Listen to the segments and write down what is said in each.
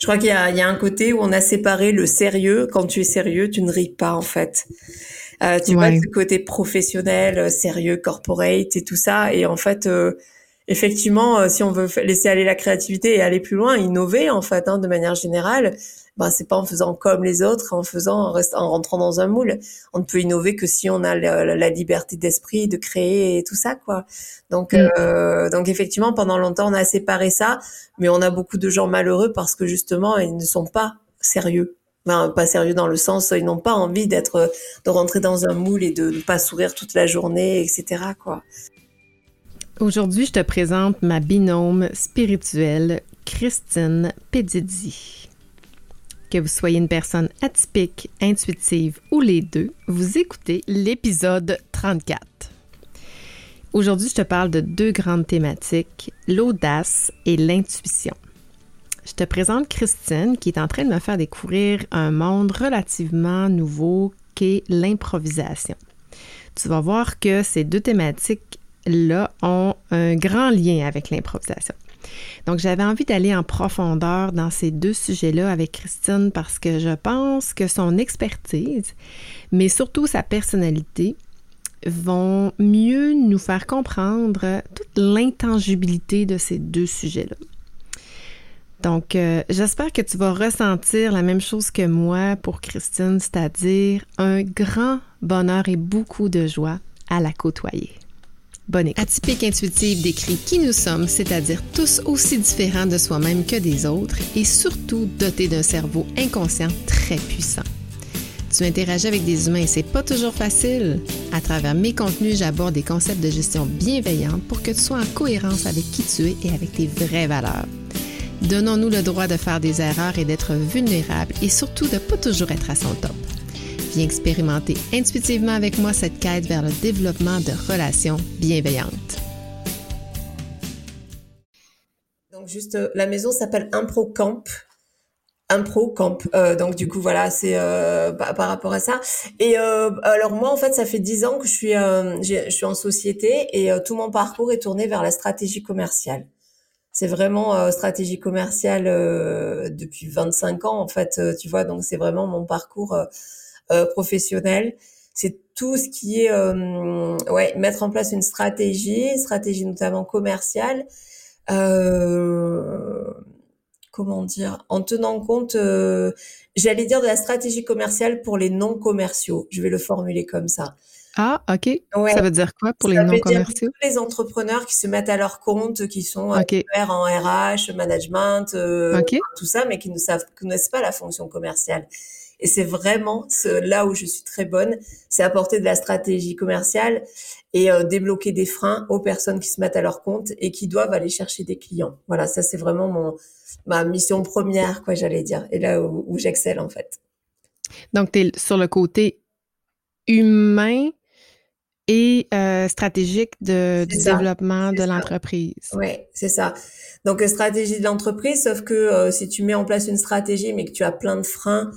Je crois qu'il y a, il y a un côté où on a séparé le sérieux. Quand tu es sérieux, tu ne ris pas en fait. Euh, tu vois ce côté professionnel, euh, sérieux, corporate et tout ça. Et en fait, euh, effectivement, euh, si on veut laisser aller la créativité et aller plus loin, innover en fait, hein, de manière générale, ben, c'est pas en faisant comme les autres, en faisant, en, rentrant dans un moule. On ne peut innover que si on a la, liberté d'esprit, de créer et tout ça, quoi. Donc, mm. euh, donc effectivement, pendant longtemps, on a séparé ça, mais on a beaucoup de gens malheureux parce que justement, ils ne sont pas sérieux. Enfin, pas sérieux dans le sens, ils n'ont pas envie d'être, de rentrer dans un moule et de ne pas sourire toute la journée, etc., quoi. Aujourd'hui, je te présente ma binôme spirituelle, Christine Pedizzi. Que vous soyez une personne atypique, intuitive ou les deux, vous écoutez l'épisode 34. Aujourd'hui, je te parle de deux grandes thématiques, l'audace et l'intuition. Je te présente Christine qui est en train de me faire découvrir un monde relativement nouveau qu'est l'improvisation. Tu vas voir que ces deux thématiques-là ont un grand lien avec l'improvisation. Donc, j'avais envie d'aller en profondeur dans ces deux sujets-là avec Christine parce que je pense que son expertise, mais surtout sa personnalité, vont mieux nous faire comprendre toute l'intangibilité de ces deux sujets-là. Donc, euh, j'espère que tu vas ressentir la même chose que moi pour Christine, c'est-à-dire un grand bonheur et beaucoup de joie à la côtoyer. Bonne Atypique Intuitive décrit qui nous sommes, c'est-à-dire tous aussi différents de soi-même que des autres et surtout dotés d'un cerveau inconscient très puissant. Tu interagis avec des humains et c'est pas toujours facile. À travers mes contenus, j'aborde des concepts de gestion bienveillante pour que tu sois en cohérence avec qui tu es et avec tes vraies valeurs. Donnons-nous le droit de faire des erreurs et d'être vulnérables et surtout de pas toujours être à son top. Viens expérimenter intuitivement avec moi cette quête vers le développement de relations bienveillantes. Donc juste, euh, la maison s'appelle Impro Camp. Impro Camp. Euh, donc du coup voilà, c'est euh, par, rapport à ça. Et alors moi en fait, ça fait dix ans que je suis, je suis en société et tout mon parcours est tourné vers la stratégie commerciale. C'est vraiment stratégie commerciale depuis 25 ans en fait, tu vois. Donc c'est vraiment mon parcours euh, professionnel. C'est tout ce qui est euh, ouais mettre en place une stratégie, stratégie notamment commerciale. Euh, comment dire, en tenant compte, j'allais dire de la stratégie commerciale pour les non commerciaux. Je vais le formuler comme ça. Ah, ok. Ça veut dire quoi pour les non commerciaux? Tous les entrepreneurs qui se mettent à leur compte, qui sont experts en RH, management, tout ça, mais qui ne savent, connaissent pas la fonction commerciale. Et c'est vraiment ce, là où je suis très bonne, c'est apporter de la stratégie commerciale et euh, débloquer des freins aux personnes qui se mettent à leur compte et qui doivent aller chercher des clients. Voilà, ça c'est vraiment mon ma mission première, quoi, j'allais dire, et là où, j'excelle en fait. Donc, tu es sur le côté humain et euh, stratégique de, du développement de l'entreprise. Oui, c'est ça. Donc, stratégie de l'entreprise, sauf que euh, si tu mets en place une stratégie, mais que tu as plein de freins,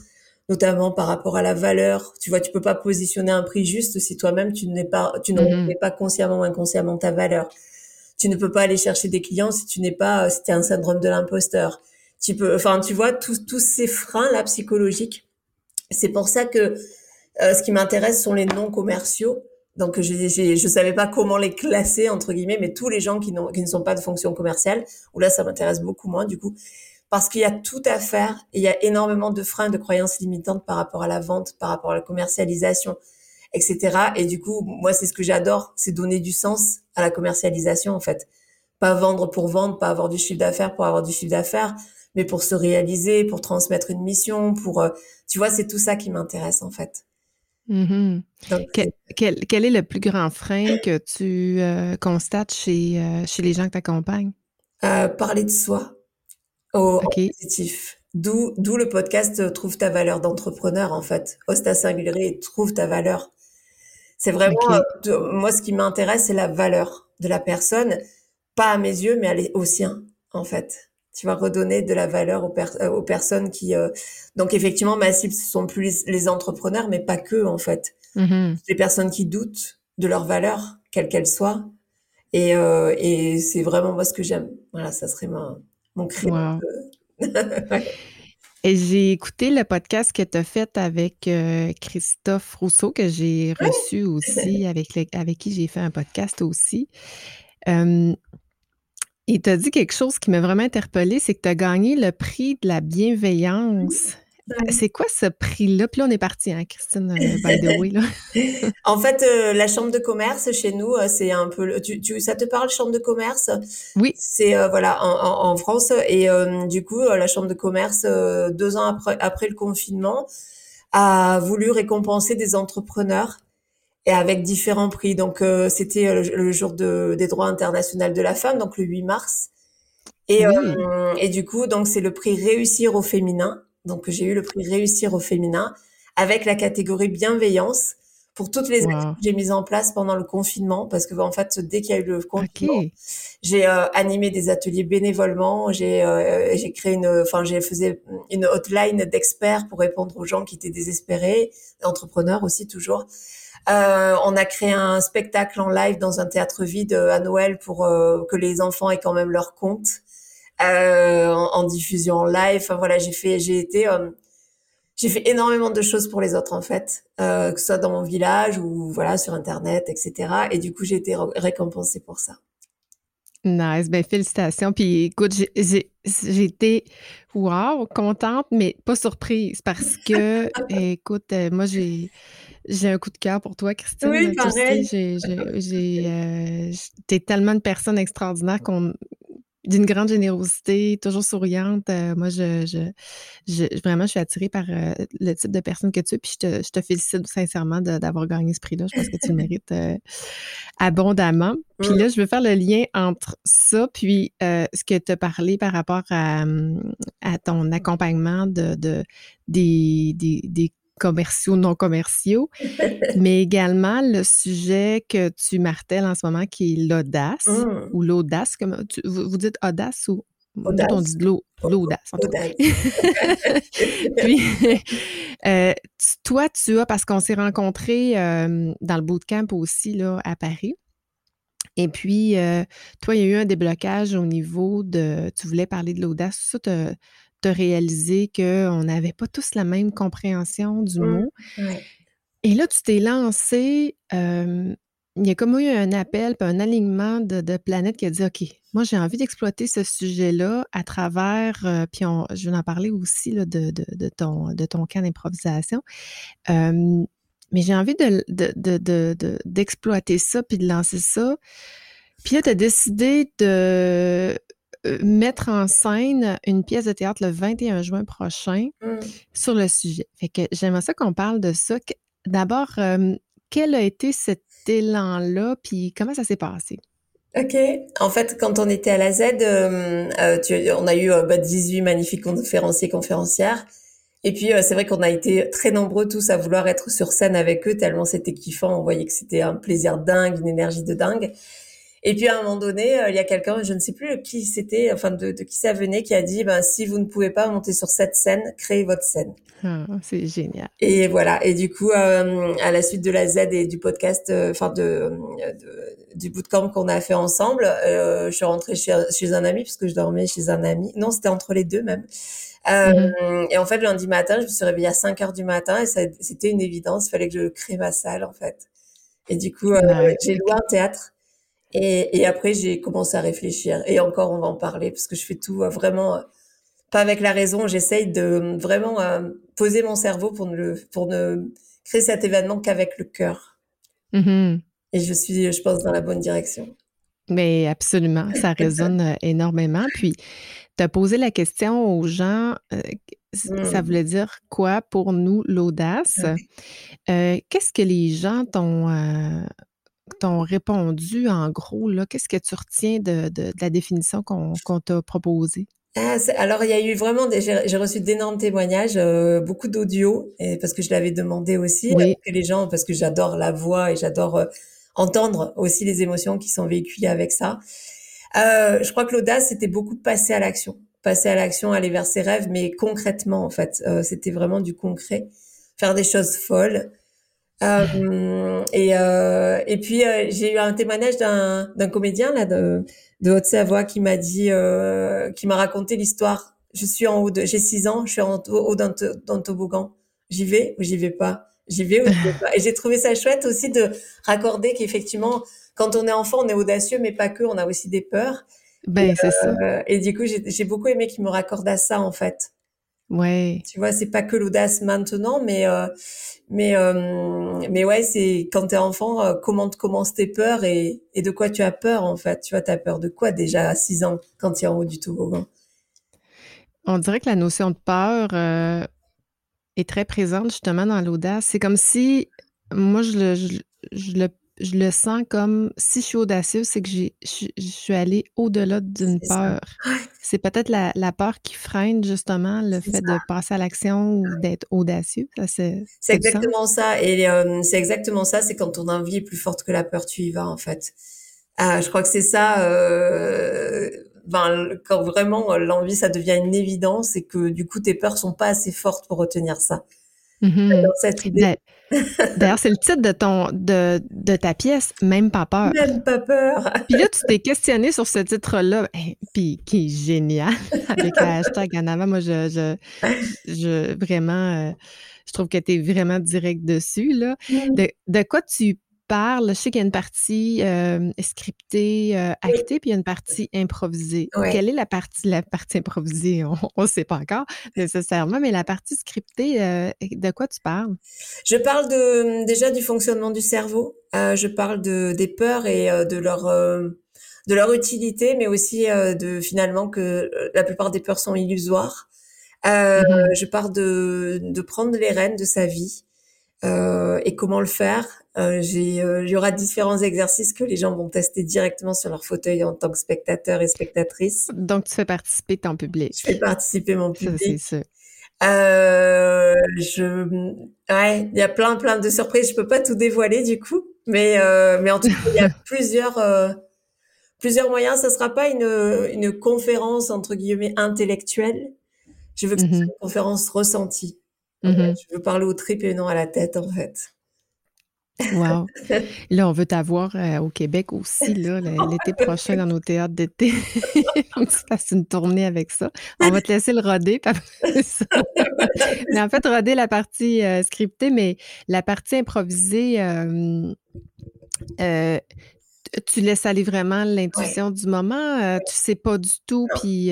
notamment par rapport à la valeur. Tu vois, tu peux pas positionner un prix juste si toi-même tu n'es pas, tu n'es mhm. pas consciemment ou inconsciemment ta valeur. Tu ne peux pas aller chercher des clients si tu n'es pas, si tu as un syndrome de l'imposteur. Tu peux, enfin, tu vois, tous, tous ces freins là psychologiques. C'est pour ça que euh, ce qui m'intéresse sont les non commerciaux. Donc, je je savais pas comment les classer entre guillemets, mais tous les gens qui, qui ne sont pas de fonction commerciale, où là, ça m'intéresse beaucoup moins du coup parce qu'il y a tout à faire et il y a énormément de freins, de croyances limitantes par rapport à la vente, par rapport à la commercialisation, etc. Et du coup, moi, c'est ce que j'adore, c'est donner du sens à la commercialisation, en fait. Pas vendre pour vendre, pas avoir du chiffre d'affaires pour avoir du chiffre d'affaires, mais pour se réaliser, pour transmettre une mission, pour, euh, tu vois, c'est tout ça qui m'intéresse, en fait. Mm-hmm. quel, est le plus grand frein que tu euh, constates chez, euh, chez les gens que tu accompagnes? parler de soi au positif. D'où, d'où le podcast euh, Trouve ta valeur d'entrepreneur, en fait. Osta singulier, trouve ta valeur. C'est vraiment, euh, moi, ce qui m'intéresse, c'est la valeur de la personne, pas à mes yeux, mais à au sien, en fait. Tu vas redonner de la valeur aux, euh, aux personnes qui, donc effectivement, ma cible, ce sont plus les, entrepreneurs, mais pas que, en fait. Mm-hmm. Les personnes qui doutent de leur valeur, quelle qu'elle soit. Et, et c'est vraiment moi ce que j'aime. Voilà, ça serait ma, mon Et j'ai écouté le podcast que tu as fait avec euh, Christophe Rousseau, que j'ai reçu aussi, avec, avec qui j'ai fait un podcast aussi. Euh, il t'a dit quelque chose qui m'a vraiment interpellée, c'est que tu as gagné le prix de la bienveillance c'est quoi ce prix-là? Puis là, on est parti, hein, Christine, euh, by the way. Là. en fait, euh, la chambre de commerce chez nous, euh, c'est un peu. Tu, tu, ça te parle, chambre de commerce? Oui. C'est voilà en, en, France et du coup, la chambre de commerce, deux ans après, après le confinement, a voulu récompenser des entrepreneurs et avec différents prix. Donc, c'était le, jour de, des droits internationaux de la femme, donc le 8 mars. Et, et du coup, donc c'est le prix réussir au féminin. Donc, j'ai eu le prix Réussir au féminin avec la catégorie bienveillance pour toutes les actions que j'ai mises en place pendant le confinement, parce que en fait, dès qu'il y a eu le confinement, j'ai euh, animé des ateliers bénévolement, j'ai euh, j'ai créé une, enfin j'ai faisais une hotline d'experts pour répondre aux gens qui étaient désespérés, entrepreneurs aussi toujours. Euh, on a créé un spectacle en live dans un théâtre vide à Noël pour euh, que les enfants aient quand même leur compte euh, en, diffusion en live. Enfin voilà, j'ai fait, j'ai été, euh, j'ai fait énormément de choses pour les autres en fait, euh, que ce soit dans mon village ou voilà sur internet, etc. Et du coup, j'ai été récompensée pour ça. Nice, ben félicitations. Puis écoute, j'ai été wow, contente, mais pas surprise parce que, écoute, moi j'ai j'ai un coup de cœur pour toi, Christine. Oui, pareil. J'ai, t'es tellement une personne extraordinaire qu'on d'une grande générosité, toujours souriante. Euh, moi, je, je, vraiment, je suis attirée par euh, le type de personne que tu es. Puis je te, je te félicite sincèrement d'avoir gagné ce prix-là. Je pense que tu le mérites euh, abondamment. Puis là, je veux faire le lien entre ça, puis ce que tu as parlé par rapport à, à ton accompagnement de, de des, des, des commerciaux, non commerciaux, mais également le sujet que tu martèles en ce moment qui est l'audace mmh. ou l'audace, comme vous, dites audace ou audace. on dit l'audace. Puis, euh, toi, tu as, parce qu'on s'est rencontrés euh, dans le bootcamp aussi là, à Paris. Et puis, euh, toi, il y a eu un déblocage au niveau de. Tu voulais parler de l'audace. Ça, de réaliser qu'on n'avait pas tous la même compréhension du mmh, mot. Et là, tu t'es lancé, il y a comme eu un appel, puis un alignement de, de planètes qui a dit, OK, moi j'ai envie d'exploiter ce sujet-là à travers, puis je vais en parler aussi là, de, de, ton, de ton camp d'improvisation. mais j'ai envie d'exploiter ça, puis de lancer ça. Puis là, tu as décidé de euh, mettre en scène une pièce de théâtre le 21 juin prochain mmh. sur le sujet. Fait que j'aimerais ça qu'on parle de ça. D'abord, euh, quel a été cet élan-là, puis comment ça s'est passé? OK. En fait, quand on était à la Z, euh, on a eu 18 bah, magnifiques conférenciers, conférencières. Et puis, c'est vrai qu'on a été très nombreux tous à vouloir être sur scène avec eux, tellement c'était kiffant. On voyait que c'était un plaisir dingue, une énergie de dingue. Et puis à un moment donné, euh, il y a quelqu'un, je ne sais plus qui c'était, enfin de, de, qui ça venait, qui a dit, ben si vous ne pouvez pas monter sur cette scène, créez votre scène. Ah, c'est génial. Et voilà. Et du coup, euh, à la suite de la Z et du podcast, euh, enfin de, de, du bootcamp qu'on a fait ensemble, je suis rentrée chez, chez un ami puisque je dormais chez un ami. Non, c'était entre les deux même. Mm-hmm. Et en fait, lundi matin, je me suis réveillée à 5 heures du matin et c'était une évidence. Il fallait que je crée ma salle, en fait. Et du coup, j'ai loué un théâtre et, et après, j'ai commencé à réfléchir. Et encore, on va en parler parce que je fais tout euh, vraiment euh, pas avec la raison. J'essaye de euh, vraiment poser mon cerveau pour ne, pour ne créer cet événement qu'avec le cœur. Mm-hmm. Et je suis, je pense, dans la bonne direction. Mais absolument, ça résonne énormément. Puis, tu as posé la question aux gens, ça mm. voulait dire quoi pour nous l'audace? Qu'est-ce que les gens t'ont t'ont répondu en gros? Qu'est-ce que tu retiens de, la définition qu'on t'a proposée? Ah, alors, il y a eu vraiment, j'ai reçu d'énormes témoignages, euh, beaucoup d'audio, parce que je l'avais demandé aussi, que les gens, parce que j'adore la voix et j'adore euh, entendre aussi les émotions qui sont véhiculées avec ça. Euh, je crois que l'audace, c'était beaucoup de passer à l'action, passer à l'action, aller vers ses rêves, mais concrètement, en fait, c'était vraiment du concret, faire des choses folles, euh, et, euh, et puis euh, j'ai eu un témoignage d'un, d'un comédien là de, de Haute-Savoie qui m'a dit, euh, qui m'a raconté l'histoire Je suis en haut de, j'ai 6 ans, je suis en haut d'un, toboggan. J'y vais ou j'y vais pas? J'y vais ou j'y vais pas? Et j'ai trouvé ça chouette aussi de raccorder qu'effectivement, quand on est enfant, on est audacieux, mais pas que, on a aussi des peurs. Ben, c'est ça. Et du coup, j'ai beaucoup aimé qu'il me raccorde à ça, en fait. Ouais. Tu vois, c'est pas que l'audace maintenant, mais euh, mais euh, mais ouais, c'est quand t'es enfant, euh, comment commencent tes peurs et, et de quoi tu as peur en fait. Tu vois, t'as peur de quoi déjà à 6 ans quand tu es en haut du toboggan? On dirait que la notion de peur est très présente justement dans l'audace. C'est comme si moi je le, je, je le je le sens comme si je suis audacieuse, c'est que je, suis allée au-delà d'une peur. C'est peut-être la, peur qui freine justement le fait de passer à l'action ou d'être audacieux. c'est exactement ça. Et euh, c'est exactement ça. C'est quand ton envie est plus forte que la peur, tu y vas en fait. Ah, je crois que c'est ça. Euh, ben, quand vraiment l'envie, ça devient une évidence et que du coup tes peurs sont pas assez fortes pour retenir ça. Cette idée. D'ailleurs, c'est le titre de ton de, de, ta pièce, Même pas peur. Même pas peur. puis là, tu t'es questionné sur ce titre-là, puis qui est génial, avec le hashtag en avant. Moi, je, je, je vraiment, euh, je trouve que tu es vraiment direct dessus. Là. Mm. De, de quoi tu parle, je sais qu'il y a une partie euh, scriptée, euh, actée, puis il y a une partie improvisée. Quelle est la partie, la partie improvisée? On ne sait pas encore nécessairement, mais la partie scriptée, euh, de quoi tu parles? Je parle de, déjà du fonctionnement du cerveau. je parle de, des peurs et de leur de leur utilité, mais aussi de finalement que la plupart des peurs sont illusoires. Mmh je parle de, de prendre les rênes de sa vie, euh, et comment le faire. Euh, euh, il y aura différents exercices que les gens vont tester directement sur leur fauteuil en tant que spectateur et spectatrice. Donc, tu fais participer ton public. Je fais participer mon public. Ça, c'est Euh, je, ouais, il y a plein, plein de surprises. Je peux pas tout dévoiler du coup, mais, euh, mais en tout cas, il y a plusieurs, euh, plusieurs moyens. Ça sera pas une, une conférence entre guillemets intellectuelle. Je veux que ce soit mm-hmm. une conférence ressentie. Mm-hmm. Je veux parler au tripes et non à la tête, en fait. Wow. Là, on veut t'avoir euh, au Québec aussi, là, l'été prochain dans nos théâtres d'été. on se fasse une tournée avec ça. On va te laisser le roder. mais en fait, roder la partie euh, scriptée, mais la partie improvisée, euh, tu laisses aller vraiment l'intuition du moment. tu sais pas du tout, puis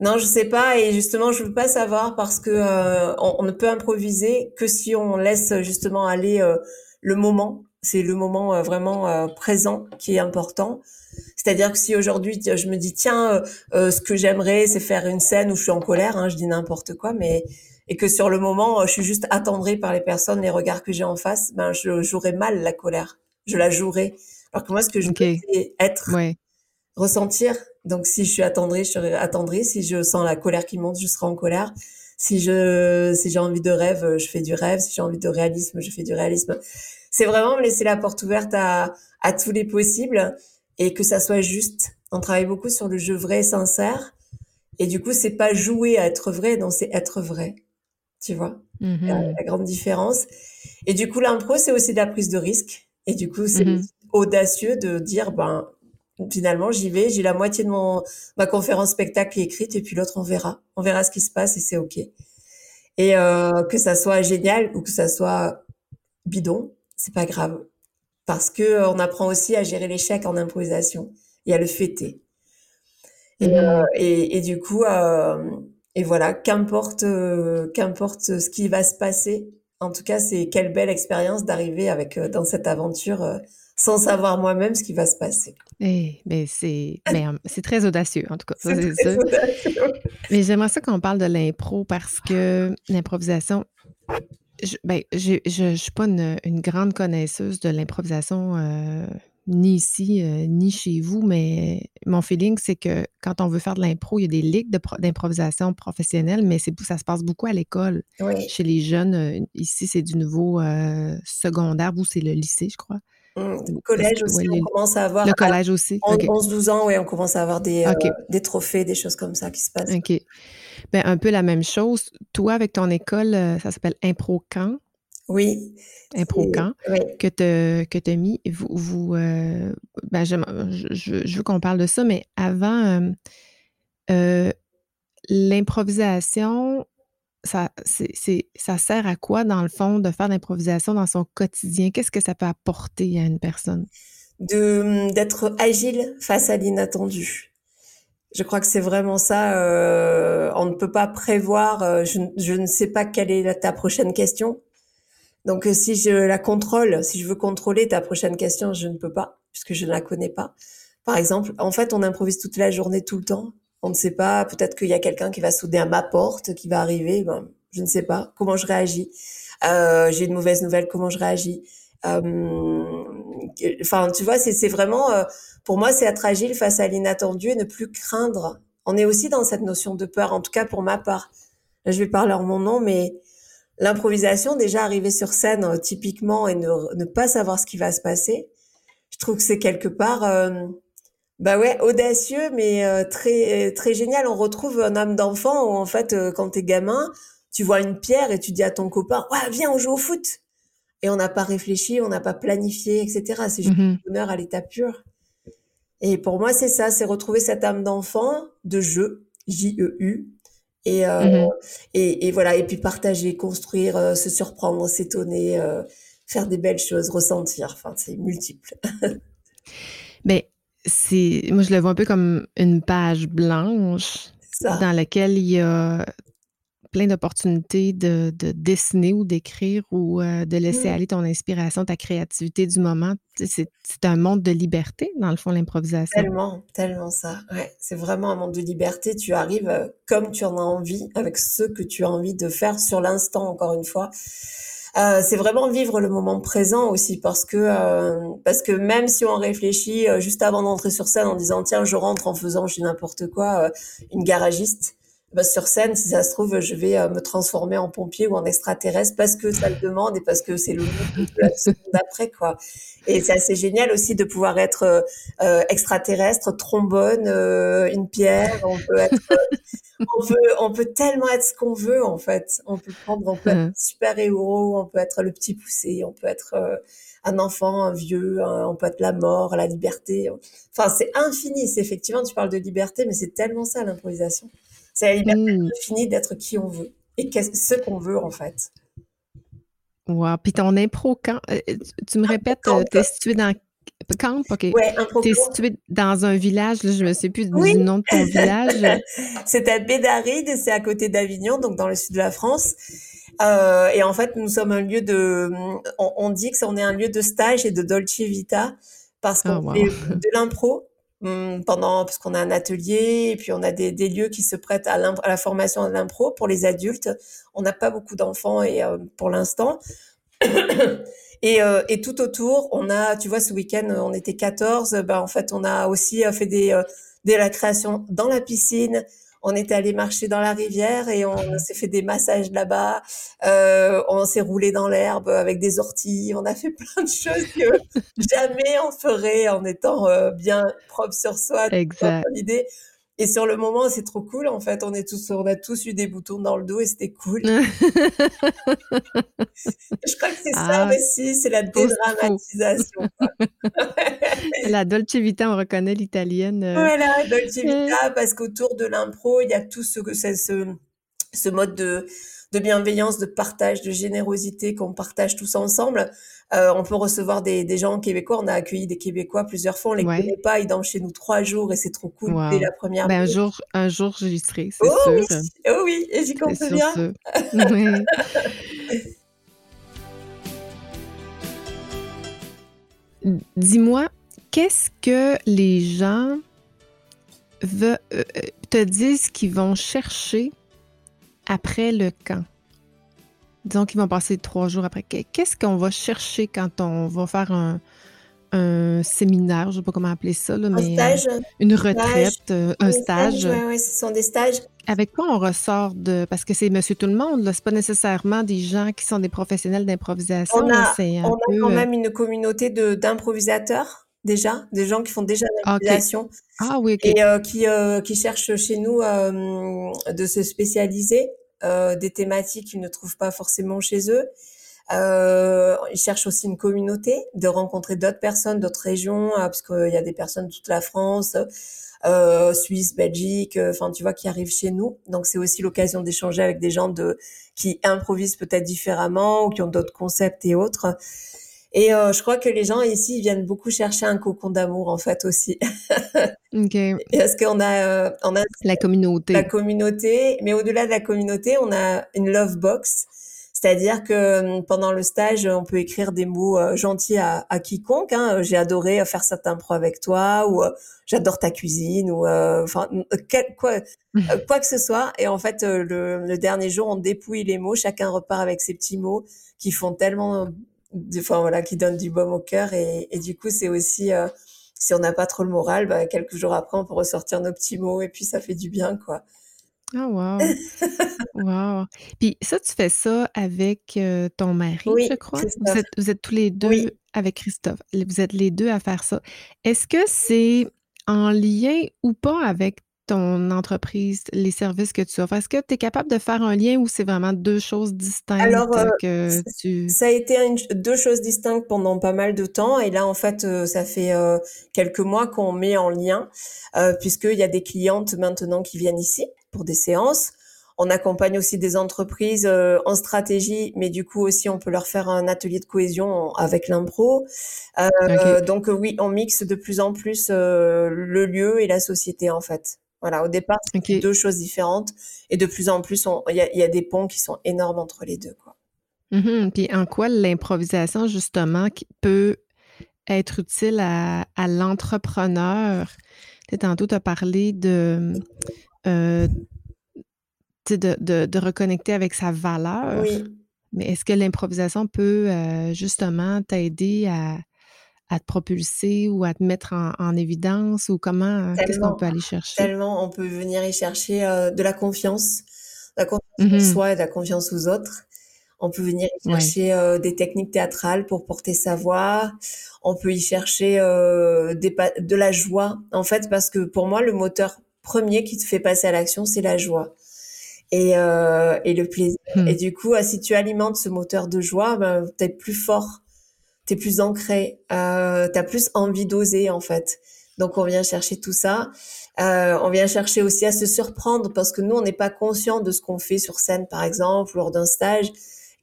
non, je sais pas et justement je veux pas savoir parce que euh, on, ne peut improviser que si on laisse justement aller euh, le moment. C'est le moment euh, vraiment présent qui est important. C'est-à-dire que si aujourd'hui je me dis tiens ce que j'aimerais c'est faire une scène où je suis en colère, hein, je dis n'importe quoi, mais et que sur le moment je suis juste attendrie par les personnes, les regards que j'ai en face, ben je jouerai mal la colère, je la jouerai. Alors que moi ce que je veux c'est être, ressentir donc si je suis attendrie, je serai attendrie. Si je sens la colère qui monte, je serai en colère. Si je si j'ai envie de rêve, je fais du rêve. Si j'ai envie de réalisme, je fais du réalisme. C'est vraiment me laisser la porte ouverte à à tous les possibles et que ça soit juste. On travaille beaucoup sur le jeu vrai et sincère. Et du coup, c'est pas jouer à être vrai, non, c'est être vrai. Tu vois? Mm-hmm. la, grande différence. Et du coup, l'impro, c'est aussi de la prise de risque. Et du coup, c'est mm-hmm. audacieux de dire, ben, finalement, j'y vais, j'ai la moitié de mon ma conférence spectacle écrite et puis l'autre on verra, on verra ce qui se passe et c'est ok. Et euh, que ça soit génial ou que ça soit bidon, c'est pas grave parce que euh, on apprend aussi à gérer l'échec en improvisation et à le fêter. Et, mmh. euh, et, et, du coup, et voilà, qu'importe, qu'importe ce qui va se passer. En tout cas, c'est quelle belle expérience d'arriver avec dans cette aventure sans savoir moi-même ce qui va se passer. Eh, ben c'est c'est très audacieux, en tout cas. ça. Mais j'aimerais ça qu'on parle de l'impro parce que l'improvisation, je, ben, je, suis pas une, grande connaisseuse de l'improvisation, euh, ni ici, euh, ni chez vous, mais mon feeling, c'est que quand on veut faire de l'impro, il y a des ligues d'improvisation professionnelle, mais ça se passe beaucoup à l'école. Chez les jeunes, euh, ici, c'est du niveau secondaire, vous, c'est le lycée, je crois. Mmh, collège aussi, on commence à avoir. Le collège aussi. 11-12 ans, oui, on commence à avoir des, euh, des trophées, des choses comme ça qui se passent. OK. Ben, un peu la même chose. Toi, avec ton école, euh, ça s'appelle ImproCamp. Oui. ImproCamp, oui. que tu as mis. Vous, vous euh, ben, je, je, veux qu'on parle de ça, mais avant, l'improvisation, ça, ça sert à quoi, dans le fond, de faire l'improvisation dans son quotidien? Qu'est-ce que ça peut apporter à une personne? De, d'être agile face à l'inattendu. Je crois que c'est vraiment ça. Euh, on ne peut pas prévoir. Euh, je, je, ne sais pas quelle est ta prochaine question. Donc, euh, si je la contrôle, si je veux contrôler ta prochaine question, je ne peux pas puisque je ne la connais pas. Par exemple, en fait, on improvise toute la journée, tout le temps. On ne sait pas. Peut-être qu'il y a quelqu'un qui va souder à ma porte, qui va arriver. Ben, je ne sais pas comment je réagis? Euh, J'ai une mauvaise nouvelle. Comment je réagis? Euh, Enfin, tu vois, c'est vraiment. Euh, pour moi, c'est être agile face à l'inattendu et ne plus craindre. On est aussi dans cette notion de peur, en tout cas pour ma part. Je vais parler en mon nom, mais l'improvisation, déjà arriver sur scène euh, typiquement et ne, pas savoir ce qui va se passer, je trouve que c'est quelque part, bah ouais, audacieux, mais euh, très très génial. On retrouve un âme d'enfant où en fait, euh, quand t'es gamin, tu vois une pierre et tu dis à ton copain, ouais, viens, on joue au foot. Et on n'a pas réfléchi, on n'a pas planifié, etc. C'est juste mm bonheur à l'état pur. Et pour moi, c'est ça, c'est retrouver cette âme d'enfant de jeu, J-E-U, et, euh, mmh et, et, voilà, et puis partager, construire, euh, se surprendre, s'étonner, euh, faire des belles choses, ressentir. Enfin, c'est multiple. Mais c'est, moi, je le vois un peu comme une page blanche dans laquelle il y a plein d'opportunités de, de, dessiner ou d'écrire ou euh, de laisser mmh. aller ton inspiration, ta créativité du moment. C'est un monde de liberté, dans le fond, l'improvisation. Tellement, tellement ça. Ouais, c'est vraiment un monde de liberté. Tu arrives euh, comme tu en as envie, avec ce que tu as envie de faire sur l'instant, encore une fois. Euh, c'est vraiment vivre le moment présent aussi parce que euh, parce que même si on réfléchit euh, juste avant d'entrer sur scène en disant tiens je rentre en faisant je n'importe quoi une garagiste bah, sur scène, si ça se trouve, je vais euh, me transformer en pompier ou en extraterrestre parce que ça le demande et parce que c'est le monde d'après, quoi. Et c'est assez génial aussi de pouvoir être euh, euh extraterrestre, trombone, euh, une pierre. On peut être, on peut, on peut tellement être ce qu'on veut en fait. On peut prendre, on peut être super héros, on peut être le petit poussé, on peut être un enfant, un vieux, on peut être la mort, la liberté. Enfin, c'est infini. C'est effectivement, tu parles de liberté, mais c'est tellement ça l'improvisation. C'est la liberté mmh. infinie d'être qui on veut et ce qu'on veut en fait. Wow. Puis ton impro quand euh, tu me répètes, euh, tu es situé dans Camp, ok. Ouais, es situé dans un village, là, je me sais plus du nom de ton village. c'est à Bédaride, c'est à côté d'Avignon, donc dans le sud de la France. Euh, et en fait, nous sommes un lieu de, on, dit que on est un lieu de stage et de dolce vita parce qu'on oh, fait de l'impro, pendant parce qu'on a un atelier et puis on a des, lieux qui se prêtent à, à la formation de l'impro pour les adultes. On n'a pas beaucoup d'enfants et euh, pour l'instant. et, euh, et tout autour, on a, tu vois, ce week-end, on était 14. Ben, en fait, on a aussi euh, fait des, des la création dans la piscine on était allé marcher dans la rivière et on, s'est fait des massages là-bas. Euh, on s'est roulé dans l'herbe avec des orties. On a fait plein de choses que jamais on ferait en étant euh, bien propre sur soi. Exact. L'idée. Et sur le moment, c'est trop cool. En fait, on est tous, on a tous eu des boutons dans le dos et c'était cool. je crois que c'est ça ah, aussi, c'est la dédramatisation. la Dolce Vita, on reconnaît l'italienne. Euh. Voilà, Dolce Vita, parce qu'autour de l'impro, il y a tout ce, ce, ce mode de, de bienveillance, de partage, de générosité qu'on partage tous ensemble. Euh, on peut recevoir des, des, gens québécois. On a accueilli des Québécois plusieurs fois. On les connaît pas. Ils dansent chez nous trois jours et c'est trop cool dès la première. Ben, un jour, un jour, j'y serai, c'est oh, sûr. Oui. Oh oui, et j'y compte bien. Dis-moi, qu'est-ce que les gens veulent, euh, te disent qu'ils vont chercher après le camp? Disons qu'ils vont passer trois jours après. Qu'est-ce qu'on va chercher quand on va faire un, séminaire, je ne sais pas comment appeler ça, là, mais un stage, une retraite, euh, un stage. Oui, ouais, ce sont des stages. Avec quoi on ressort de... Parce que c'est monsieur tout le monde, ce n'est pas nécessairement des gens qui sont des professionnels d'improvisation. On a, on a quand euh, même une communauté d'improvisateurs déjà, des gens qui font déjà l'improvisation. Ah, oui, Et euh, qui, qui cherchent chez nous de se spécialiser. Euh, des thématiques qu'ils ne trouvent pas forcément chez eux. Euh, ils cherchent aussi une communauté, de rencontrer d'autres personnes, d'autres régions, euh, parce qu'il y a des personnes de toute la France, euh, Suisse, Belgique, euh, enfin tu vois, qui arrivent chez nous. Donc c'est aussi l'occasion d'échanger avec des gens de qui improvisent peut-être différemment ou qui ont d'autres concepts et autres. Et euh, je crois que les gens ici viennent beaucoup chercher un cocon d'amour en fait aussi. ok. Parce qu'on a, euh, on a la communauté. La communauté, mais au-delà de la communauté, on a une love box. C'est-à-dire que hum, pendant le stage, on peut écrire des mots euh, gentils à, à quiconque. Hein. J'ai adoré faire certains pro avec toi, ou j'adore ta cuisine, ou enfin quoi, quoi que ce soit. Et en fait, le, le dernier jour, on dépouille les mots. Chacun repart avec ses petits mots qui font tellement enfin voilà, qui donne du baume au cœur. Et, et du coup, c'est aussi, euh, si on n'a pas trop le moral, bah, quelques jours après, on peut ressortir nos petits mots et puis ça fait du bien, quoi. Ah, wow! wow! Puis ça, tu fais ça avec euh, ton mari, je crois? Vous êtes, vous êtes, tous les deux avec Christophe. Vous êtes les deux à faire ça. Est-ce que c'est en lien ou pas avec ton entreprise, les services que tu offres? Est-ce que tu es capable de faire un lien ou c'est vraiment deux choses distinctes Alors, euh, que tu... ça a été deux choses distinctes pendant pas mal de temps et là en fait euh, ça fait euh, quelques mois qu'on met en lien puisqu'il y a des clientes maintenant qui viennent ici pour des séances. On accompagne aussi des entreprises en stratégie, mais du coup aussi on peut leur faire un atelier de cohésion avec l'impro. Donc oui, on mixe de plus en plus le lieu et la société en fait. Voilà, au départ, c'est deux choses différentes et de plus en plus, il y a, des ponts qui sont énormes entre les deux. Quoi. Mm-hmm. Puis en quoi l'improvisation, justement, peut être utile à, l'entrepreneur? tantôt, tu as parlé de, euh, de, de, reconnecter avec sa valeur. Oui. Mais est-ce que l'improvisation peut euh, justement t'aider à, à te propulser ou à te mettre en, évidence ou comment, euh, qu'est-ce qu'on peut aller chercher? Tellement, on peut venir y chercher euh, de la confiance, la confiance en mmh soi et de la confiance aux autres. On peut venir y chercher euh, des techniques théâtrales pour porter sa voix. On peut y chercher des, de la joie. En fait, parce que pour moi, le moteur premier qui te fait passer à l'action, c'est la joie et, et le plaisir. Mmh. Et du coup, si tu alimentes ce moteur de joie, ben, tu es plus fort t'es plus ancré, euh, t'as plus envie d'oser en fait. Donc on vient chercher tout ça. Euh, on vient chercher aussi à se surprendre parce que nous on n'est pas conscient de ce qu'on fait sur scène par exemple lors d'un stage.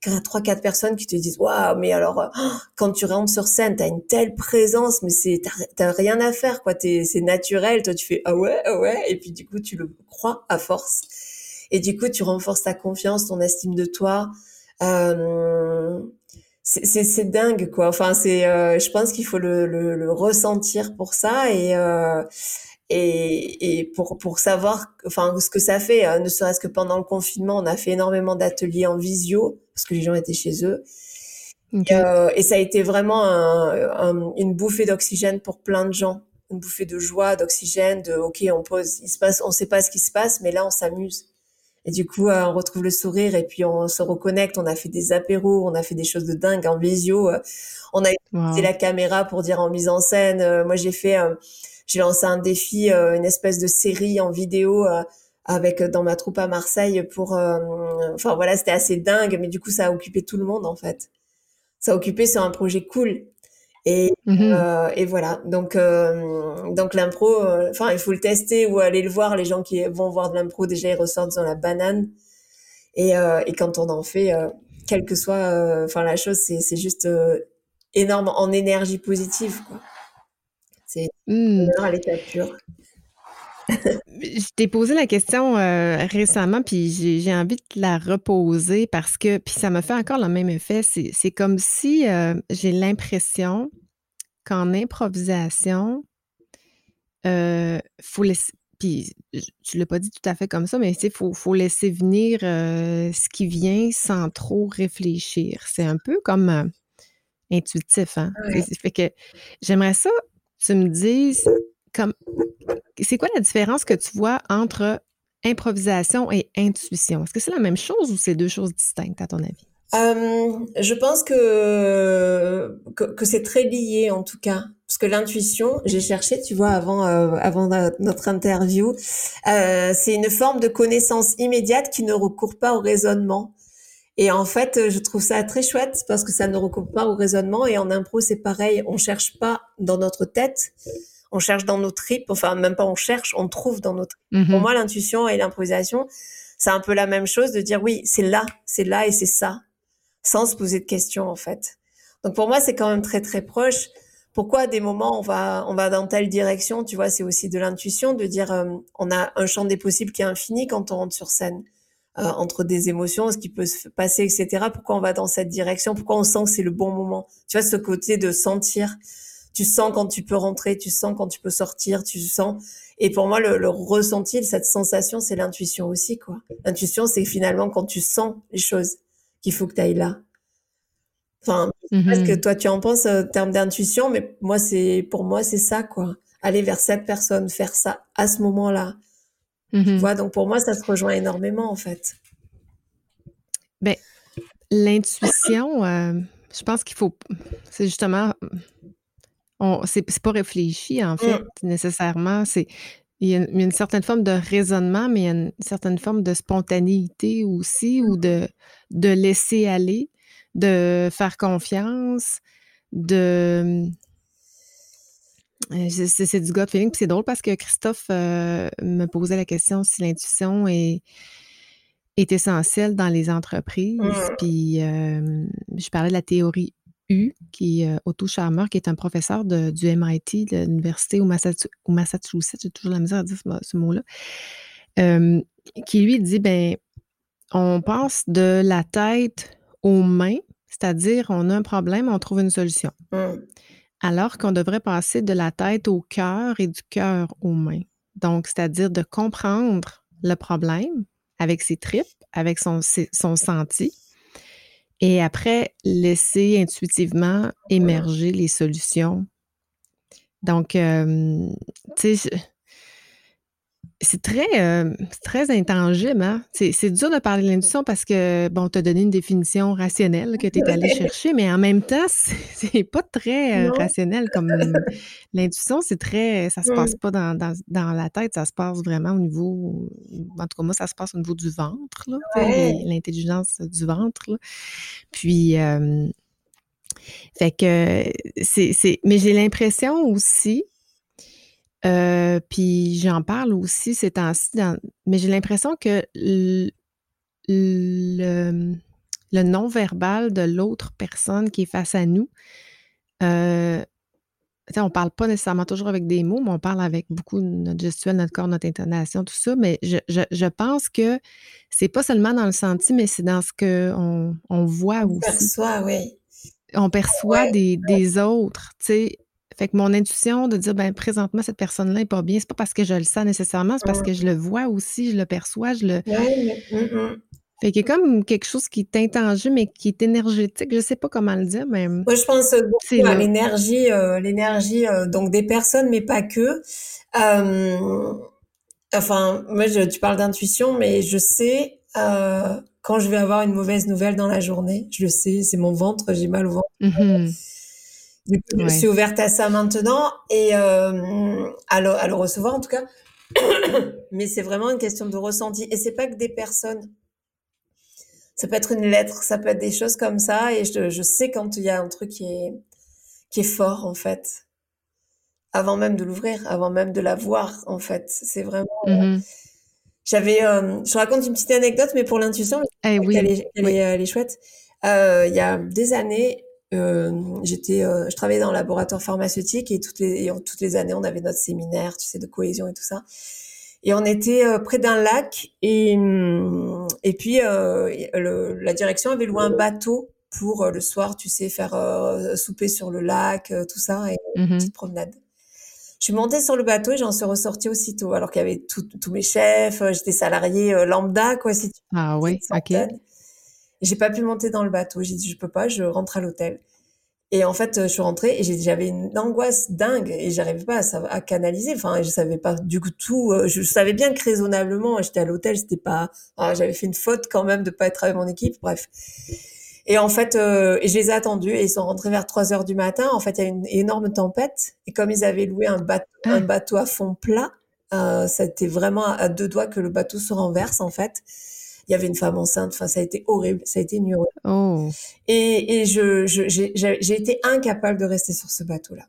Quand y a trois quatre personnes qui te disent waouh mais alors oh, quand tu rentres sur scène t'as une telle présence mais c'est t'as rien à faire quoi c'est naturel toi tu fais ah ouais ah ouais et puis du coup tu le crois à force et du coup tu renforces ta confiance ton estime de toi euh, c'est dingue quoi. Enfin c'est, euh, je pense qu'il faut le, le, le, ressentir pour ça et euh, et, et pour pour savoir enfin ce que ça fait. Euh, ne serait-ce que pendant le confinement, on a fait énormément d'ateliers en visio parce que les gens étaient chez eux. Euh, et ça a été vraiment un, une bouffée d'oxygène pour plein de gens, une bouffée de joie, d'oxygène, de ok on pose, il se passe, on sait pas ce qui se passe, mais là on s'amuse. Et du coup, euh, on retrouve le sourire et puis on se reconnecte. On a fait des apéros, on a fait des choses de dingue en visio. Euh. On a utilisé la caméra pour dire en mise en scène. Euh, moi, j'ai fait, j'ai lancé un défi, une espèce de série en vidéo avec dans ma troupe à Marseille pour. enfin voilà, c'était assez dingue, mais du coup, ça a occupé tout le monde en fait. Ça a occupé sur un projet cool. Et, mmh euh, et voilà. Donc, euh, donc l'impro, euh, enfin, il faut le tester ou aller le voir. Les gens qui vont voir de l'impro, déjà, ils ressortent dans la banane. Et, et quand on en fait, quelle que soit, enfin, la chose, c'est, juste énorme en énergie positive. C'est mmh. à l'état pur. Je t'ai posé la question récemment, puis j'ai envie de la reposer parce que, puis ça me fait encore le même effet. C'est comme si j'ai l'impression qu'en improvisation, euh, faut laisser, puis tu l'as pas dit tout à fait comme ça, mais il faut, faut laisser venir ce qui vient sans trop réfléchir. C'est un peu comme intuitif, hein? Fait que j'aimerais ça, tu me dises c'est quoi la différence que tu vois entre improvisation et intuition? Est-ce que c'est la même chose ou c'est deux choses distinctes à ton avis? Euh, je pense que, que, c'est très lié en tout cas parce que l'intuition, j'ai cherché, tu vois, avant euh, avant notre interview, euh, c'est une forme de connaissance immédiate qui ne recourt pas au raisonnement. Et en fait, je trouve ça très chouette parce que ça ne recoupe pas au raisonnement. Et en impro, c'est pareil. On cherche pas dans notre tête. On cherche dans nos tripes. Enfin, même pas on cherche, on trouve dans notre. Mhm. Pour moi, l'intuition et l'improvisation, c'est un peu la même chose de dire oui, c'est là, c'est là et c'est ça, sans se poser de questions en fait. Donc pour moi, c'est quand même très très proche. Pourquoi à des moments on va on va dans telle direction, tu vois, c'est aussi de l'intuition de dire euh, on a un champ des possibles qui est infini quand on rentre sur scène. Euh, entre des émotions, ce qui peut se passer, etc. Pourquoi on va dans cette direction? Pourquoi on sent que c'est le bon moment? Tu vois, ce côté de sentir. Tu sens quand tu peux rentrer, tu sens quand tu peux sortir, tu sens. Et pour moi, le, le ressenti, cette sensation, c'est l'intuition aussi, quoi. L'intuition, c'est finalement quand tu sens les choses qu'il faut que tu ailles là. Enfin, Mhm. parce que toi, tu en penses en termes d'intuition, mais moi, c'est pour moi, c'est ça, quoi. Aller vers cette personne, faire ça à ce moment-là. Tu Mhm. vois, donc pour moi, ça se rejoint énormément, en fait. L'intuition, euh, je pense qu'il faut. C'est justement. C'est, pas réfléchi, en fait, nécessairement. C'est, il y, a une, certaine forme de raisonnement, mais il y a une certaine forme de spontanéité aussi, ou de, de laisser aller, de faire confiance, de. C'est, du gut feeling. Puis c'est drôle parce que Christophe euh, me posait la question si l'intuition est, est essentielle dans les entreprises. Mm. Puis euh, je parlais de la théorie Qui est euh, Otto Scharmer, qui est un professeur du MIT, de l'université au, Massachu- au Massachusetts, j'ai toujours la misère à dire ce, mo- ce mot-là, euh, qui lui dit, ben, on passe de la tête aux mains, c'est-à-dire on a un problème, on trouve une solution. Alors qu'on devrait passer de la tête au cœur et du cœur aux mains. Donc, c'est-à-dire de comprendre le problème avec ses tripes, avec son, son senti, et après laisser intuitivement émerger les solutions. Donc, euh, tu sais, c'est très, euh, très intangible. Hein? C'est, dur de parler de l'intuition parce que, bon, tu as donné une définition rationnelle que tu es allé chercher, mais en même temps, c'est, pas très euh, rationnel comme l'intuition. C'est très, ça se passe pas dans, dans, dans la tête, ça se passe vraiment au niveau, en tout cas, moi, ça se passe au niveau du ventre, Ouais. l'intelligence du ventre. là. Puis, euh, fait que, c'est, mais j'ai l'impression aussi, euh, puis j'en parle aussi ces temps-ci, dans- mais j'ai l'impression que le, le non-verbal de l'autre personne qui est face à nous, euh, on parle pas nécessairement toujours avec des mots, mais on parle avec beaucoup de notre gestuelle, notre corps, notre intonation, tout ça. Mais je, je, je pense que c'est pas seulement dans le senti, mais c'est dans ce qu'on on voit On aussi perçoit, oui. on perçoit Ouais, des, des autres, tu sais. Fait que mon intuition de dire, ben, présentement, cette personne-là est pas bien, c'est pas parce que je le sens nécessairement, c'est parce que je le vois aussi, je le perçois, je le... Fait qu'il y a comme quelque chose qui est intangible, mais qui est énergétique, je sais pas comment le dire, mais Moi, je pense c'est beaucoup à l'énergie, euh, l'énergie euh, donc des personnes, mais pas que. Euh, enfin, moi, je, tu parles d'intuition, mais je sais quand je vais avoir une mauvaise nouvelle dans la journée. Je le sais, c'est mon ventre, j'ai mal au ventre. Mhm. Du coup, je me Ouais. suis ouverte à ça maintenant et euh, à, le, à le recevoir en tout cas. Mais c'est vraiment une question de ressenti. Et c'est pas que des personnes. Ça peut être une lettre, ça peut être des choses comme ça. Et je, je sais quand il y a un truc qui est, qui est fort, en fait. Avant même de l'ouvrir, avant même de la voir, en fait. C'est vraiment. Mhm. J'avais. euh, je raconte une petite anecdote, mais pour l'intuition, Eh elle est, elle oui. est, elle est chouette. Euh, il y a des années, euh, j'étais, euh, je travaillais dans le laboratoire pharmaceutique et toutes les, et on- toutes les années, on avait notre séminaire, tu sais, de cohésion et tout ça. Et on était euh, près d'un lac et hum, et puis le- la direction avait loué un bateau pour le soir, tu sais, faire souper sur le lac, tout ça et une Mhm. petite promenade. Je suis montée sur le bateau et j'en suis ressortie aussitôt, alors qu'il y avait tous mes chefs, j'étais salariée lambda, quoi, si tu Ah oui, OK. J'ai pas pu monter dans le bateau. J'ai dit, je peux pas, je rentre à l'hôtel. Et en fait, je suis rentrée et j'avais une angoisse dingue et j'arrivais pas à, à canaliser. Enfin, je savais pas du tout. euh, Je, savais bien que raisonnablement, j'étais à l'hôtel, c'était pas. ah, j'avais fait une faute quand même de pas être avec mon équipe. Bref. Et en fait, euh, et je les ai attendus et ils sont rentrés vers 3 heures du matin. En fait, il y a une énorme tempête et comme ils avaient loué un bateau, un Ah, bateau à fond plat, euh, c'était vraiment à, à deux doigts que le bateau se renverse en fait. Il y avait une femme enceinte. Enfin, ça a été horrible, ça a été nul. Oh. Et, et je, j'ai j'ai- été incapable de rester sur ce bateau-là.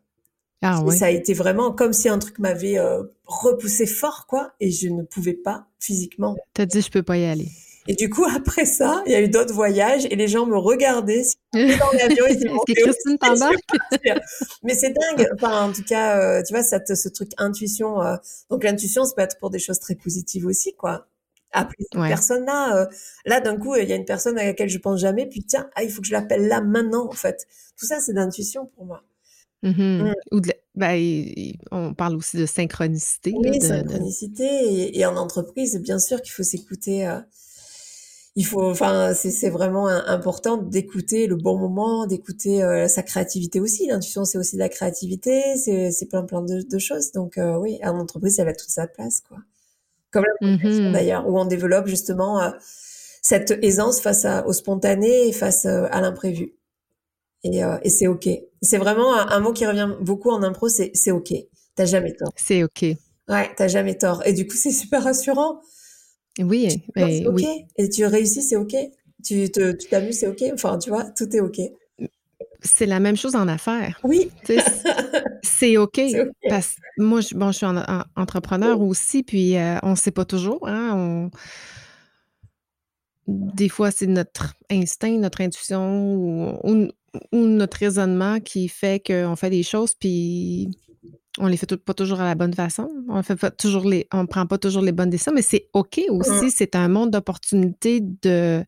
Ah oui. ça a été vraiment comme si un truc m'avait euh, repoussé fort, quoi, et je ne pouvais pas physiquement. T'as dit je peux pas y aller. Et du coup, après ça, il y a eu d'autres voyages et les gens me regardaient dans l'avion. Ils disaient, Christine? Mais c'est dingue. Enfin, en tout cas, euh, tu vois, ce truc intuition. euh, donc l'intuition, ça peut être pour des choses très positives aussi, quoi. Appeler cette Ouais. personne-là. euh, là, d'un coup, il y a une personne à laquelle je pense jamais. Puis tiens, ah, il faut que je l'appelle là maintenant, en fait. Tout ça, c'est d'intuition pour moi. Mhm. Mm. Ou de la- ben, on parle aussi de synchronicité. Oui, de- de- synchronicité. Et, et en entreprise, bien sûr qu'il faut s'écouter. euh, il faut, enfin, c'est vraiment important d'écouter le bon moment, d'écouter euh, sa créativité aussi. L'intuition, c'est aussi de la créativité, c'est plein plein de, de choses. Donc oui, en entreprise, elle a toute sa place, quoi. Comme la communication Mhm. d'ailleurs, où on développe justement euh, cette aisance face à, au spontané et face euh, à l'imprévu. Et, euh, et c'est ok. C'est vraiment un, un mot qui revient beaucoup en impro, c'est ok. T'as jamais tort. C'est OK. Ouais, t'as jamais tort. Et du coup, c'est super rassurant. Oui, Non, ben, c'est ok? oui. Et tu réussis, c'est ok? Tu tu t'amuses, c'est ok? Enfin, tu vois, tout est ok. C'est la même chose en affaires. Oui, c'est OK. Parce que moi, je, bon, je suis en- en- entrepreneur aussi, puis euh, on ne sait pas toujours. Hein, on- Des fois, c'est notre instinct, notre intuition ou, ou- ou notre raisonnement qui fait qu'on fait des choses, puis on les fait tout- pas toujours à la bonne façon. On fait pas toujours les, on prend pas toujours les bonnes décisions, mais c'est OK Mm. aussi. C'est un monde d'opportunités de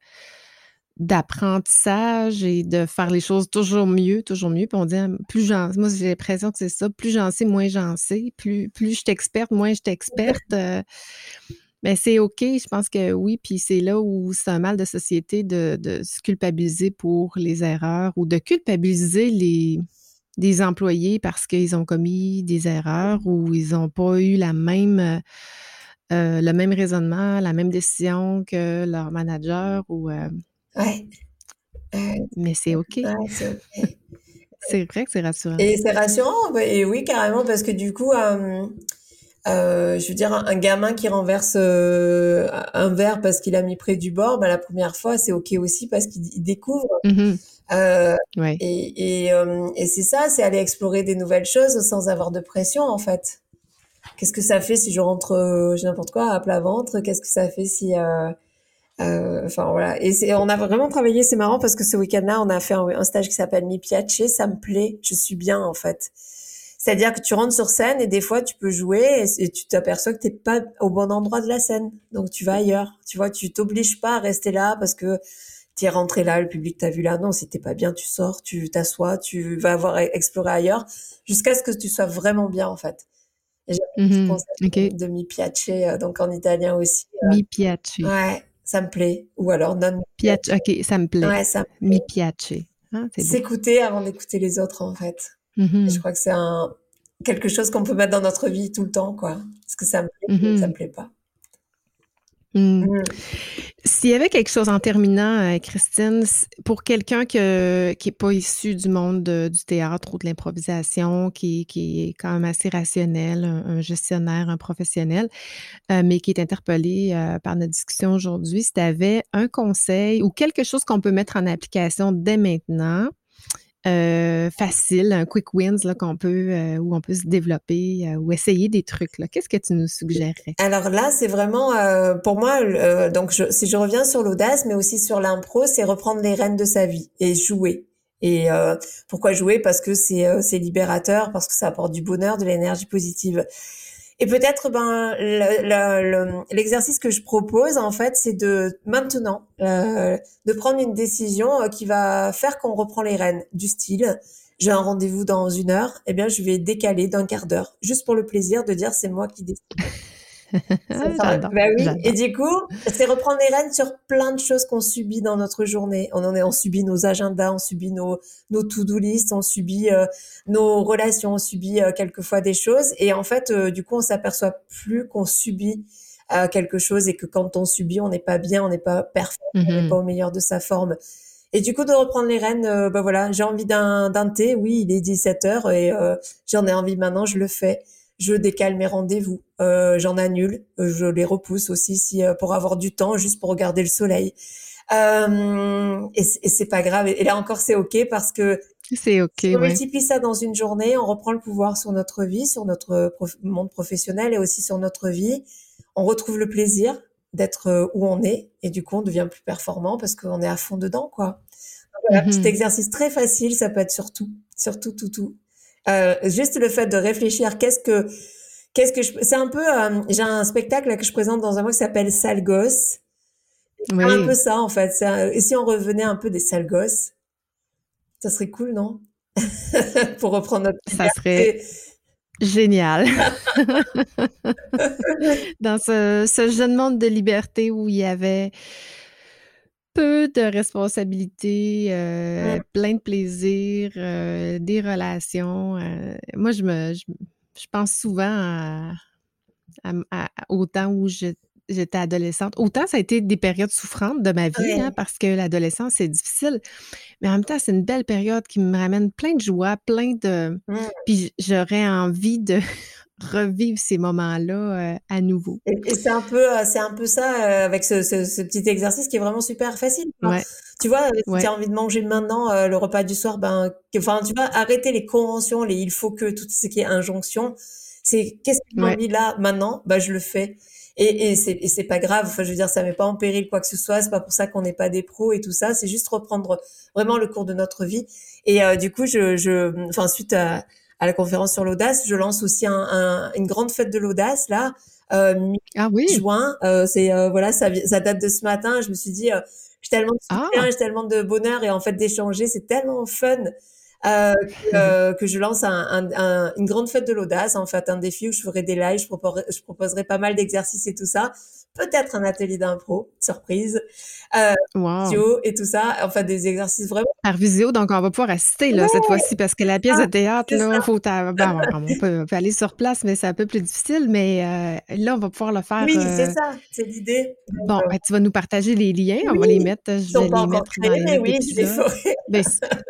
d'apprentissage et de faire les choses toujours mieux, toujours mieux. Puis on dit, ah, plus j'en moi j'ai l'impression que c'est ça, plus j'en sais, moins j'en sais. Plus, plus je suis experte, moins je suis experte. euh, mais c'est OK, je pense que oui. Puis c'est là où c'est un mal de société de, se culpabiliser pour les erreurs ou de culpabiliser les, les employés parce qu'ils ont commis des erreurs ou ils n'ont pas eu la même, euh, le même raisonnement, la même décision que leur manager. Ou, euh, Ouais. Ouais, mais c'est OK. ouais, c'est ok. C'est vrai que c'est rassurant. Et c'est rassurant. Et oui, carrément, parce que du coup, euh, euh, je veux dire, un, un gamin qui renverse euh, un verre parce qu'il a mis près du bord, bah, la première fois, c'est ok aussi parce qu'il il découvre. Euh, Ouais. et et, euh, et c'est ça, c'est aller explorer des nouvelles choses sans avoir de pression, en fait. Qu'est-ce que ça fait si je rentre, euh, j'ai n'importe quoi, à plat ventre? Qu'est-ce que ça fait si, euh, euh, enfin voilà. Et on a vraiment travaillé, c'est marrant parce que ce week-end-là, on a fait un, un stage qui s'appelle Mi Piace, ça me plaît, je suis bien en fait. C'est-à-dire que tu rentres sur scène et des fois tu peux jouer et, et tu t'aperçois que t'es pas au bon endroit de la scène, donc tu vas ailleurs. Tu vois, tu t'obliges pas à rester là parce que t'es rentré là, le public t'a vu là. Non, si t'es pas bien, tu sors, tu t'assois, tu vas avoir exploré ailleurs jusqu'à ce que tu sois vraiment bien en fait. J'ai ce Mhm. concept OK. de Mi Piace, euh, donc en italien aussi. Mi piace. Ouais, ça me plaît. Ou alors non. Piace. OK, ça me plaît. Ouais, ça me plaît. Mi piace. Beau. S'écouter avant d'écouter les autres, en fait. Mhm. Je crois que c'est un quelque chose qu'on peut mettre dans notre vie tout le temps, quoi. Parce que ça me plaît, Mhm. ça me plaît pas. Mm. Mm. S'il y avait quelque chose en terminant, euh, Christine, pour quelqu'un que- qui n'est pas issu du monde de- du théâtre ou de l'improvisation, qui, qui est quand même assez rationnel, un, un gestionnaire, un professionnel, euh, mais qui est interpellé euh, par notre discussion aujourd'hui, si tu avais un conseil ou quelque chose qu'on peut mettre en application dès maintenant, euh, facile, un quick wins là, qu'on peut, euh, où on peut se développer euh, ou essayer des trucs, là, qu'est-ce que tu nous suggérerais? Alors là, c'est vraiment, euh, pour moi, euh, donc je, si je reviens sur l'audace, mais aussi sur l'impro, c'est reprendre les rênes de sa vie et jouer. Et pourquoi jouer? Parce que c'est libérateur, parce que ça apporte du bonheur, de l'énergie positive. Et peut-être, ben, le- le- le- l'exercice que je propose, en fait, c'est de maintenant euh, de prendre une décision euh, qui va faire qu'on reprend les rênes du style. J'ai un rendez-vous dans une heure, eh bien, je vais décaler d'un quart d'heure, juste pour le plaisir de dire c'est moi qui décide. Ah, Ça, j'adore, bah oui. Et du coup, c'est reprendre les rênes sur plein de choses qu'on subit dans notre journée. On en est, on subit nos agendas, on subit nos, nos to-do list, on subit euh, nos relations, on subit euh, quelquefois des choses. Et en fait, euh, du coup, on s'aperçoit plus qu'on subit quelque chose et que quand on subit, on n'est pas bien, on n'est pas parfait, on n'est Mhm. pas au meilleur de sa forme. Et du coup, de reprendre les rênes, bah voilà, j'ai envie d'un thé, oui, il est 17 heures et j'en ai envie maintenant, je le fais. Je décale mes rendez-vous, euh, j'en annule, je les repousse aussi si pour avoir du temps, juste pour regarder le soleil. et, c'est pas grave. Et là encore, c'est ok parce que c'est ok. on multiplie ça dans une journée, on reprend le pouvoir sur notre vie, sur notre monde professionnel et aussi sur notre vie. On retrouve le plaisir d'être où on est et du coup on devient plus performant parce qu'on est à fond dedans quoi. Un petit mhm. exercice très facile, ça peut être sur tout, sur tout, tout, tout. Euh, juste le fait de réfléchir, qu'est-ce que, qu'est-ce que je, c'est un peu, euh, j'ai un spectacle là, que je présente dans un mois qui s'appelle Sale Gosse. Oui. Un peu ça en fait. et si on revenait un peu des sales gosses, ça serait cool, non? Pour reprendre notre. Ça serait génial. Dans ce, ce jeune monde de liberté où il y avait peu de responsabilités, euh, plein de plaisir, euh, des relations. Euh, moi, je me je, pense souvent à, au temps où j'étais adolescente. Autant ça a été des périodes souffrantes de ma vie, hein, parce que l'adolescence, c'est difficile. Mais en même temps, c'est une belle période qui me ramène plein de joie, plein de. Puis j'aurais envie de revivre ces moments-là euh, à nouveau. Et, c'est un peu, euh, c'est un peu ça euh, avec ce, ce, petit exercice qui est vraiment super facile. Tu vois, si tu as envie de manger maintenant le repas du soir, ben, enfin, tu vois, arrêter les conventions, les il faut que, tout ce qui est injonction. C'est qu'est-ce qui m'a mis là maintenant, ben, je le fais. Et, et c'est, et c'est pas grave. Enfin, je veux dire, ça met pas en péril quoi que ce soit. C'est pas pour ça qu'on n'est pas des pros et tout ça. C'est juste reprendre vraiment le cours de notre vie. Et du coup, je, je, enfin, suite à, à la conférence sur l'audace. Je lance aussi un, un, une grande fête de l'audace là, euh, ah oui. juin. Euh, c'est euh, voilà, ça, ça date de ce matin. Je me suis dit, euh, j'ai tellement de ah. j'ai tellement de bonheur et en fait d'échanger, c'est tellement fun. Euh, que, euh, que, je lance un, un, une grande fête de l'audace, en fait, un défi où je ferai des lives, je proposerai, je proposerai pas mal d'exercices et tout ça peut-être un atelier d'impro, surprise, euh, wow. et tout ça, enfin des exercices vraiment. Par visio, donc on va pouvoir assister là, cette fois-ci parce que la pièce de ah, théâtre, là, faut ben, on, peut, aller sur place, mais c'est un peu plus difficile, mais euh, là, on va pouvoir le faire. Oui, c'est euh, ça, c'est l'idée. Bon, ben, tu vas nous partager les liens, on va les mettre, je vais les mettre dans oui, ben,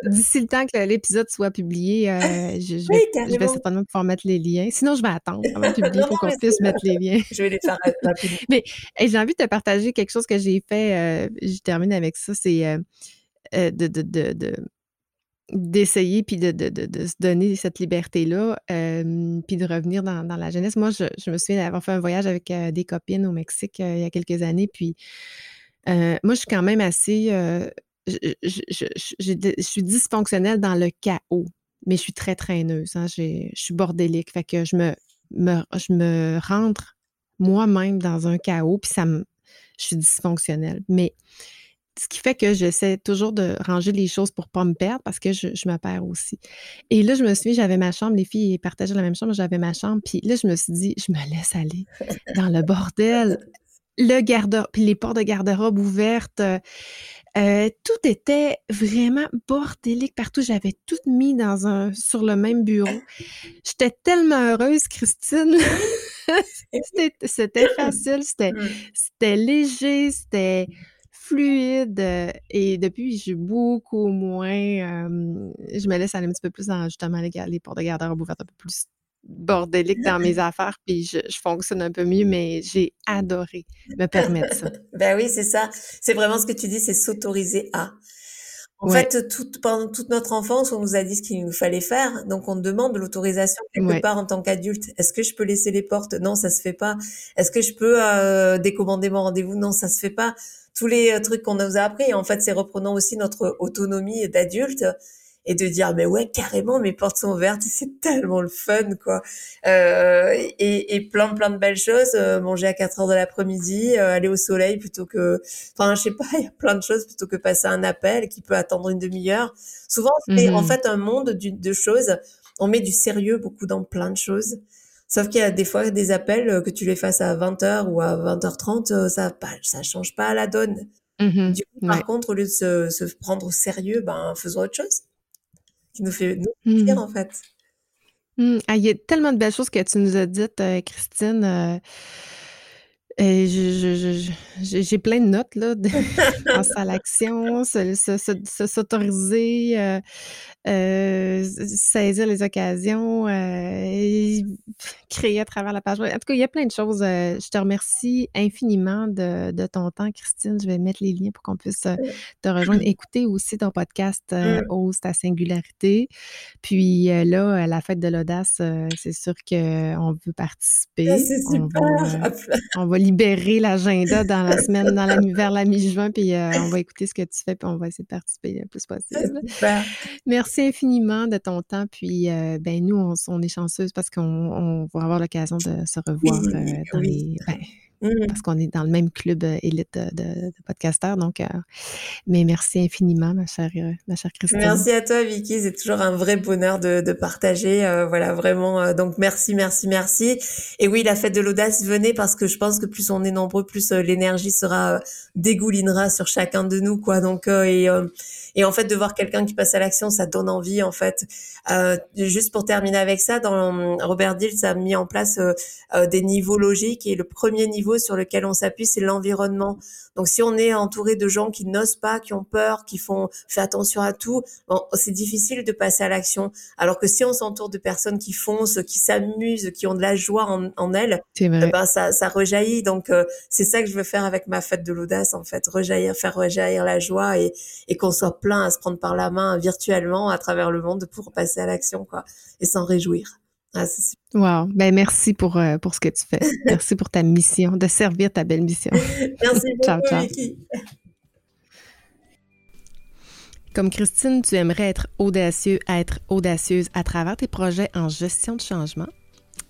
D'ici le temps que l'épisode soit publié, je, je, vais, certainement pouvoir mettre les liens. Sinon, je vais attendre avant de publier pour qu'on puisse mettre les liens. Je vais les faire rapidement. mais et j'ai envie de te partager quelque chose que j'ai fait. Euh, je termine avec ça. C'est euh, euh, de, de, d'essayer puis de, de, se donner cette liberté-là, puis de revenir dans, la jeunesse. Moi, je, me souviens d'avoir fait un voyage avec des copines au Mexique il y a quelques années, puis moi, je suis quand même assez... je, suis dysfonctionnelle dans le chaos, mais je suis très traîneuse. Hein, je suis bordélique, fait que je me je me rentre moi-même dans un chaos, puis ça me, je suis dysfonctionnelle. Mais ce qui fait que j'essaie toujours de ranger les choses pour pas me perdre parce que je, me perds aussi. Et là, je me suis j'avais ma chambre, les filles partageaient la même chambre, j'avais ma chambre, puis là, je me suis dit, je me laisse aller dans le bordel. Le garde puis les portes de garde-robe ouvertes, euh, tout était vraiment bordélique partout. J'avais tout mis dans un sur le même bureau. J'étais tellement heureuse, Christine. c'était facile, c'était léger, c'était fluide. Euh, et depuis, j'ai beaucoup moins. je me laisse aller un petit peu plus dans justement les, les portes de garde-robe ouvertes un peu plus bordélique dans mes affaires, puis je, fonctionne un peu mieux, mais j'ai adoré me permettre ça. ben oui, c'est ça. C'est vraiment ce que tu dis, c'est s'autoriser à. En fait, pendant toute notre enfance, on nous a dit ce qu'il nous fallait faire, donc on demande l'autorisation quelque part en tant qu'adulte. Est-ce que je peux laisser les portes? Non, ça se fait pas. Est-ce que je peux euh, décommander mon rendez-vous? Non, ça se fait pas. Tous les euh, trucs qu'on nous a appris, en fait, c'est reprenant aussi notre autonomie d'adulte et de dire mais ouais carrément mes portes sont ouvertes c'est tellement le fun quoi euh, et, et plein plein de belles choses euh, manger à 4 heures de l'après-midi euh, aller au soleil plutôt que enfin je sais pas il y a plein de choses plutôt que passer un appel qui peut attendre une demi-heure souvent c'est en mhm. fait un monde de choses on met du sérieux beaucoup dans plein de choses Sauf qu'il y a des fois des appels que tu les fasses à 20h ou à 20h30, ça ça change pas la donne. Mhm. du coup, par contre, au lieu de se, se, prendre au sérieux, ben faisons autre chose qui nous fait nous mmh. en fait. Mmh. Ah, il y a tellement de belles choses que tu nous as dites, euh, Christine. J'ai plein de notes là, de penser à l'action, s'autoriser, euh, euh, saisir les occasions, euh, créer à travers la page. En tout cas, il y a plein de choses. je te remercie infiniment de, de, ton temps, Christine. Je vais mettre les liens pour qu'on puisse te rejoindre. Écouter aussi ton podcast. Ose ta singularité. Puis là, la fête de l'audace, c'est sûr qu'on veut participer. Ah, c'est super. On va, libérer l'agenda dans la semaine, dans la, vers la mi-juin, puis euh, on va écouter ce que tu fais, puis on va essayer de participer le plus possible. Merci infiniment de ton temps, puis euh, ben nous, on, est chanceuses parce qu'on va avoir l'occasion de se revoir euh, dans les... Ben, Mmh. parce qu'on est dans le même club euh, élite de, podcasteurs. Donc, euh, mais merci infiniment, ma chère, euh, ma chère Christine. Merci à toi, Vicky. C'est toujours un vrai bonheur de, de partager. voilà, vraiment. donc, merci, merci, merci. Et oui, la fête de l'audace, venez parce que je pense que plus on est nombreux, plus l'énergie sera dégoulinera sur chacun de nous, quoi. Donc, et et en fait, de voir quelqu'un qui passe à l'action, ça donne envie, en fait. Euh, juste pour terminer avec ça, dans Robert Dills a mis en place euh, euh, des niveaux logiques et le premier niveau sur lequel on s'appuie, c'est l'environnement. Donc, si on est entouré de gens qui n'osent pas, qui ont peur, qui font fait attention à tout, bon, c'est difficile de passer à l'action. Alors que si on s'entoure de personnes qui foncent, qui s'amusent, qui ont de la joie en, en elles, eh ben ça, ça rejaillit. Donc, c'est ça que je veux faire avec ma fête de l'audace, en fait, rejaillir, faire rejaillir la joie et, et qu'on soit plein à se prendre par la main virtuellement à travers le monde pour passer à l'action, quoi, et s'en réjouir. Ah, wow. Ben, merci pour, euh, pour ce que tu fais. merci pour ta mission, de servir ta belle mission. merci beaucoup, ciao, ciao. Comme Christine, tu aimerais être audacieux, être audacieuse à travers tes projets en gestion de changement?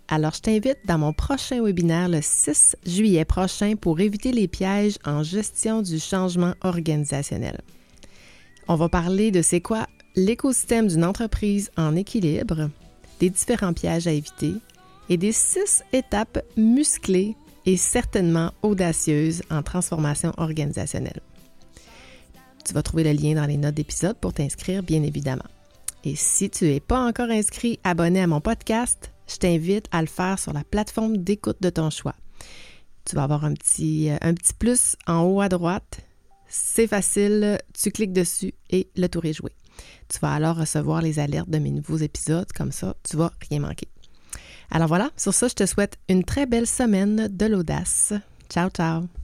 Alors, je t'invite dans mon prochain webinaire le 6 juillet prochain pour éviter les pièges en gestion du changement organisationnel. On va parler de c'est quoi l'écosystème d'une entreprise en équilibre, des différents pièges à éviter et des six étapes musclées et certainement audacieuses en transformation organisationnelle. Tu vas trouver le lien dans les notes d'épisode pour t'inscrire, bien évidemment. Et si tu n'es pas encore inscrit, abonné à mon podcast, je t'invite à le faire sur la plateforme d'écoute de ton choix. Tu vas avoir un petit, un petit plus en haut à droite c'est facile, tu cliques dessus et le tour est joué. Tu vas alors recevoir les alertes de mes nouveaux épisodes, comme ça, tu vas rien manquer. Alors voilà, sur ça, je te souhaite une très belle semaine de l'audace. Ciao, ciao!